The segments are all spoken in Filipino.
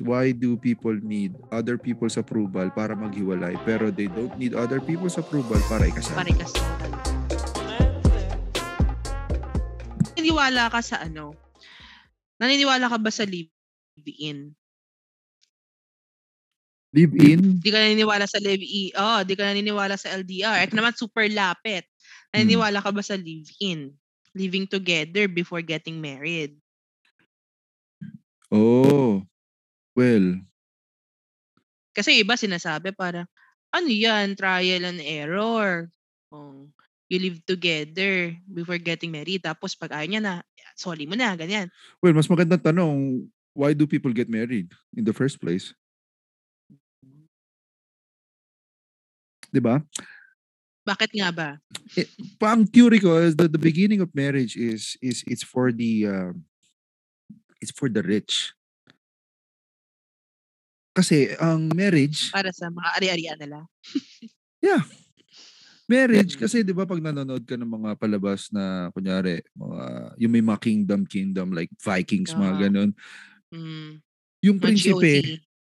Why do people need other people's approval para maghiwalay pero they don't need other people's approval para ikasal? Pare kasi. Naniniwala ka sa ano? Naniniwala ka ba sa live-in? Live in? Di ka naniniwala sa live-in. Oh, di ka naniniwala sa LDR. Ek naman super lapit. Naniniwala ka ba sa live-in? Living together before getting married. Oh. Well, Kasi iba sinasabi parang, ano yan, trial and error. Oh, you live together before getting married. Tapos pag ayaw niya na, sorry mo na, ganyan. well, mas magandang tanong, why do people get married in the first place? 'Di ba? Bakit nga ba? Pa ang theory ko is that the beginning of marriage is is it's for the uh, it's for the rich. Kasi ang marriage, Para sa mga ari-arian nila. marriage Mm. kasi 'di ba pag nanonood ka ng mga palabas na kunyari mga yung may mga kingdom kingdom like Vikings mga Oo. ganun. Mm, Yung mga prinsipe,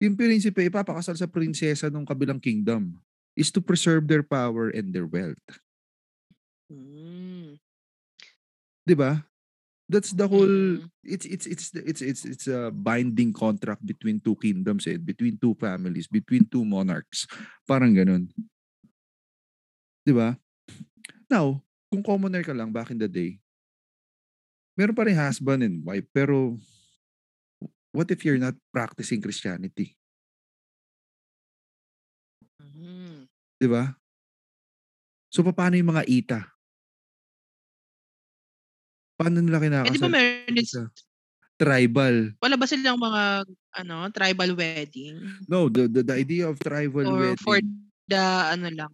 yung prinsipe ipapakasal sa prinsesa ng kabilang kingdom is to preserve their power and their wealth. Mm. 'Di ba? That's the whole Mm. it's it's it's it's it's it's a binding contract between two kingdoms eh, between two families, between two monarchs. Parang ganun. 'Di ba? Now, kung commoner ka lang back in the day, meron pa rin husband and wife, pero what if you're not practicing Christianity? Mm. 'Di ba? So paano yung mga ita? Paano nila Eh, di ba kinakasal? meron din, tribal. wala ba silang mga ano, tribal wedding? No, the the, the idea of tribal Or wedding. for the ano lang,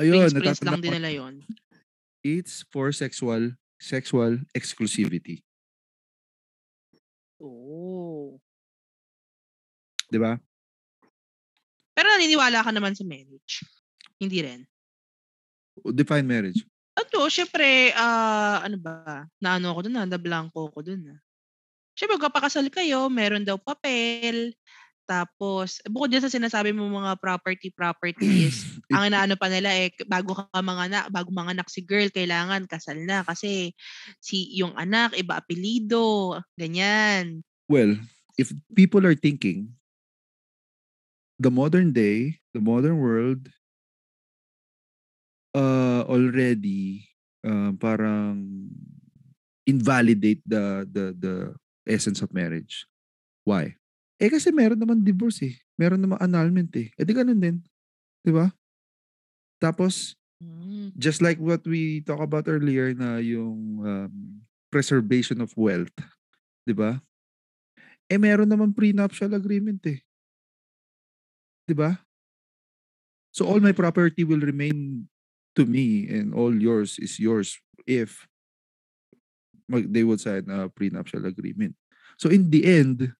ayun, prince-prince lang din nila yon. It's for sexual sexual exclusivity, Oh. 'di ba? Pero naniniwala ka naman sa marriage? Hindi rin. Define marriage. Ano, syempre, ah, ano ba, naano ako dun ah, na-blanco ko dun ah. Syempre, magpapakasal kayo, meron daw papel, tapos, bukod dyan sa sinasabi mo mga property, properties, ang inaano pa nila eh, bago ka mga anak, bago mga anak si girl, kailangan kasal na kasi si yung anak, iba apelido, ganyan. well, if people are thinking the modern day, the modern world uh already uh, parang invalidate the the the essence of marriage. Why? Eh kasi meron naman divorce eh. Meron naman annulment eh. Eh di ganun din. 'Di ba? Tapos Mm. just like what we talk about earlier na yung um, preservation of wealth, 'di ba? Eh meron naman prenuptial agreement eh. 'Di ba? So all my property will remain to me and all yours is yours if mag, they would sign a prenuptial agreement. So in the end,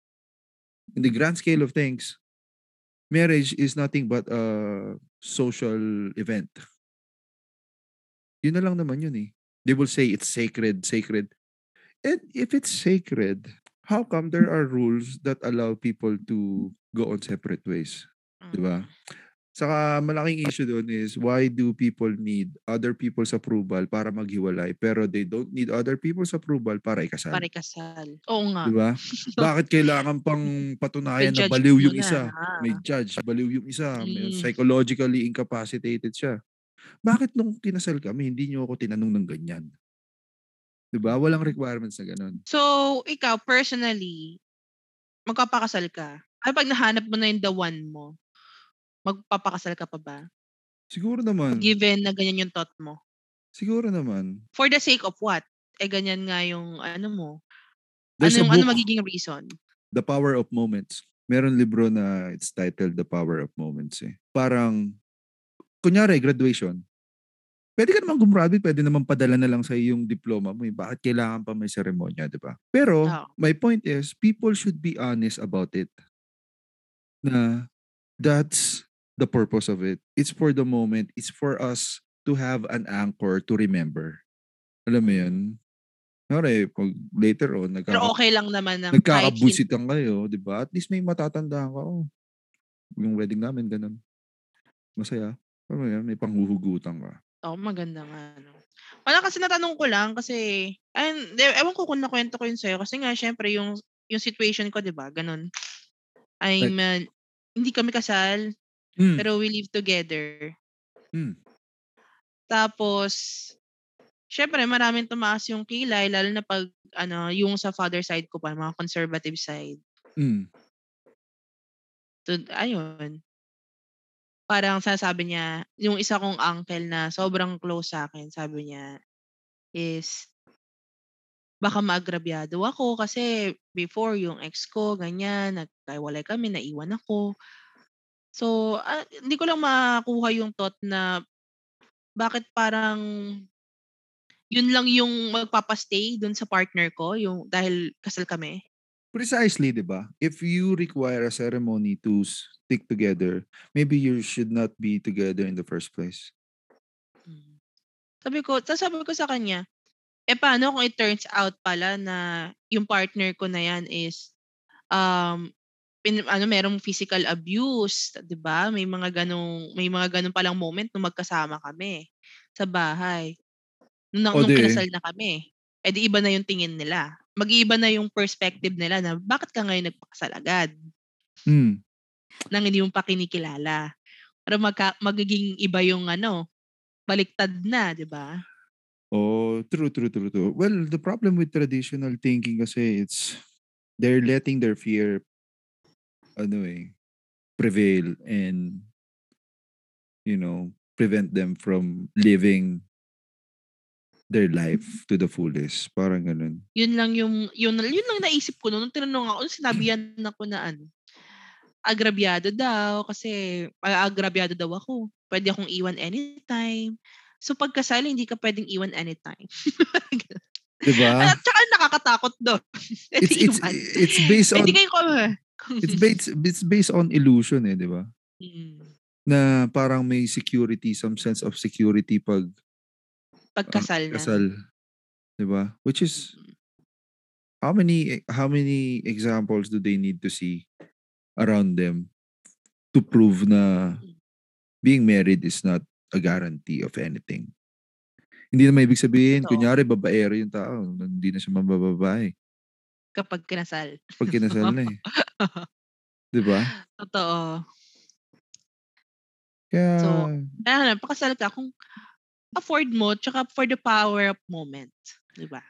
in the grand scale of things, marriage is nothing but a social event. Yun na lang naman yun eh. They will say it's sacred, sacred. And if it's sacred, how come there are rules that allow people to go on separate ways? Di ba? Saka malaking issue doon is why do people need other people's approval para maghiwalay pero they don't need other people's approval para ikasal? Pare kasal. Oo nga. Di ba? Bakit kailangan pang patunayan na baliw yung na, isa? May judge, baliw yung isa, may Mm. psychologically incapacitated siya. Bakit nung kinasal kami, hindi niyo ako tinanong ng ganyan? 'Di ba? Walang requirements na ganun. So, ikaw, personally, magpapakasal ka. Ay, pag nahanap mo na yung the one mo, magpapakasal ka pa ba? Siguro naman. Given na ganyan yung thought mo. Siguro naman. For the sake of what? Eh, ganyan nga yung ano mo. There's a Anong, ano magiging reason? The Power of Moments. Meron libro na it's titled The Power of Moments eh. Parang, kunyari, graduation. Pwede ka naman gumraduate, pwede naman padala na lang sa yung diploma mo. eh. Bakit kailangan pa may seremonya, di ba? Pero, Oo. my point is, people should be honest about it. Na, that's the purpose of it. It's for the moment. It's for us to have an anchor to remember. Alam mo yun? Kunyari, pag later on, Pero nagkaka okey lang naman ng kahit hin nagkakabusitan kayo, 'di ba? At least may matatandaan ka, "Oh, yung wedding namin gano'n. Masaya." Mo yun, may panghuhugutan ka. Oo, maganda nga 'no. Wala kasi natanong ko lang kasi hindi, ewan ko kung nakuwento ko yun sa'yo kasi nga siyempre yung yung situation ko 'di ba. Like I'm, ah, hindi kami kasal, Hmm. pero we live together. Hmm. Tapos, siyempre maraming tumaas yung kilay lalo na 'pag ano, yung sa father side ko pa, mga conservative side. Hmm. Tud ayun. Parang sinasabi niya, yung isa kong uncle na sobrang close sa'kin sabi niya is baka maagrabyado ako kasi before yung ex ko ganyan, nagkahiwalay kami, naiwan ako. So, ah, hindi ko lang makuha yung thought na bakit parang yun lang yung magpapa-stay dun sa partner ko, yung dahil kasal kami? Precisely, 'di ba? If you require a ceremony to stick together, maybe you should not be together in the first place. Hmm. Sabi ko sabi ko sa kanya, "Eh, paano kung it turns out pala na yung partner ko na 'yan is, um, pin ano merong physical abuse, 'di ba? May mga gano'ng may mga gano'n palang moment nung magkasama kami sa bahay. Nung O nung 'di kinasal na kami. Eh, di iba na yung tingin nila. Mag-iiba na yung perspective nila na bakit ka ngayon nagpakasal agad? Hmm. Nang hindi mo pa kinikilala. Para magka magiging iba yung ano, baliktad na, 'di ba? Oh, true, true, true, true. Well, the problem with traditional thinking kasi it's they're letting their fear ano, eh, prevail and you know, prevent them from living their life to the fullest, parang gano'n. Yun lang yung yun yun lang naisip ko nun nung tinanong ako, nung sinabihan ako na ano, agrabyado daw kasi aagrabyado daw ako. Puwede akong iwan anytime. So, 'pag kasal hindi ka puwedeng iwan anytime. Gano'n. 'Di ba? At tsaka nakakatakot eh, It's it's it's based on di kayo it's based it's based on illusion, eh, 'di ba? Mm. Na parang may security, some sense of security 'pag 'Pag ah, kasal na. kasal, 'di ba? Which is how many how many examples do they need to see around them to prove na being married is not a guarantee of anything? Hindi naman ibig sabihin Totoo. kunyari babaero yung tao, hindi na siya mabababae. Kapag kinasal. 'Pag kinasal na, eh. 'Di ba? Totoo. Kaya So, kaya nga pakasal ka kung afford mo tsaka for the power of moment, 'di ba?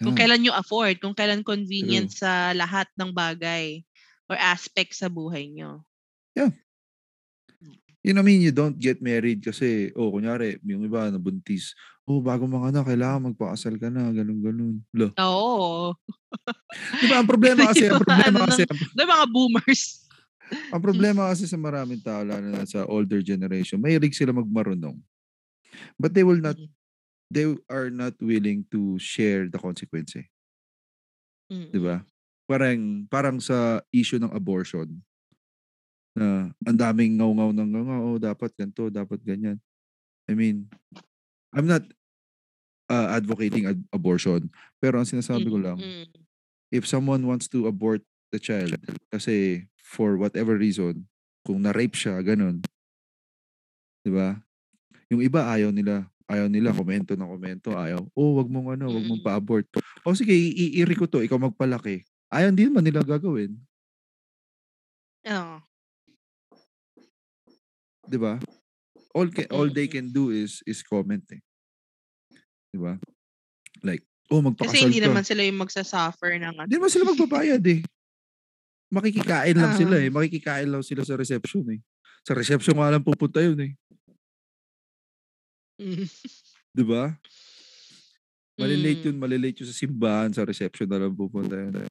Kung Yeah. kailan niyo afford, kung kailan convenient True. sa lahat ng bagay or aspect sa buhay niyo. Yeah. Hmm. You know, I mean, you don't get married kasi, oh, kunyari yung iba nabuntis, "Oh, bago manganak kailangan magpakasal ka na," gano'n, gano'n. Hala. Oo. 'Di ba ang problema kasi ang mga problema ano kasi ng yung mga boomers. ang problema kasi sa maraming tao lalo na sa older generation, mahilig sila magmarunong. But they will not Mm. they are not willing to share the consequence, eh. 'Di ba? Parang parang sa issue ng abortion. Na ang daming ngaw-ngaw ng ngaw-ngaw, "Oh, dapat ganito, dapat ganyan." I mean, I'm not, ah, advocating ad abortion, pero ang sinasabi ko lang, mm. if someone wants to abort the child kasi for whatever reason, kung na-rape siya gano'n 'di ba? Yung iba ayaw nila, ayaw nila komento ng komento, ayaw, "Oh, 'wag mong ano, 'wag mong Mm. pa-abort." "O sige iiri ko 'to, ikaw magpalaki." Ayaw hindi naman nila gagawin. Oo. 'Di ba? All ca all they Mm. can do is is comment, eh. 'Di ba? Like, "Oh, Kasi magpakasal hindi ka." naman sila yung magsa-suffer ng. Hindi naman sila magbabayad, eh. Makikikain lang sila, eh, makikikain lang sila sa reception, eh. Sa reception nga lang pupunta yun, eh. Mm. 'Di ba? Male-late yun, Hmm. male-late yun sa simbahan, sa reception na lang pupunta yun, eh.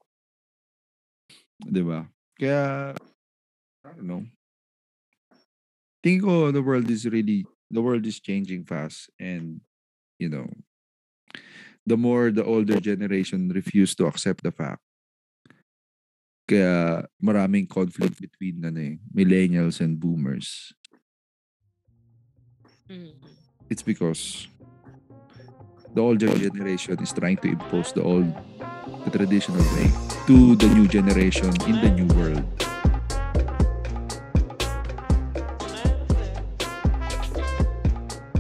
'Di ba? Kaya, I don't know. Tingin ko the world is really the world is changing fast and, you know, the more the older generation refuse to accept the fact. Kaya maraming conflict between ano, eh, millennials and boomers. Mm. It's because the older generation is trying to impose the old, the traditional way to the new generation in the new world.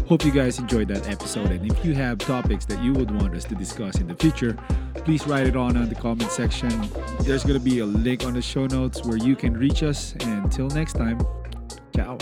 Hope you guys enjoyed that episode. And if you have topics that you would want us to discuss in the future, please write it on in the comment section. There's going to be a link on the show notes where you can reach us. And until next time, ciao.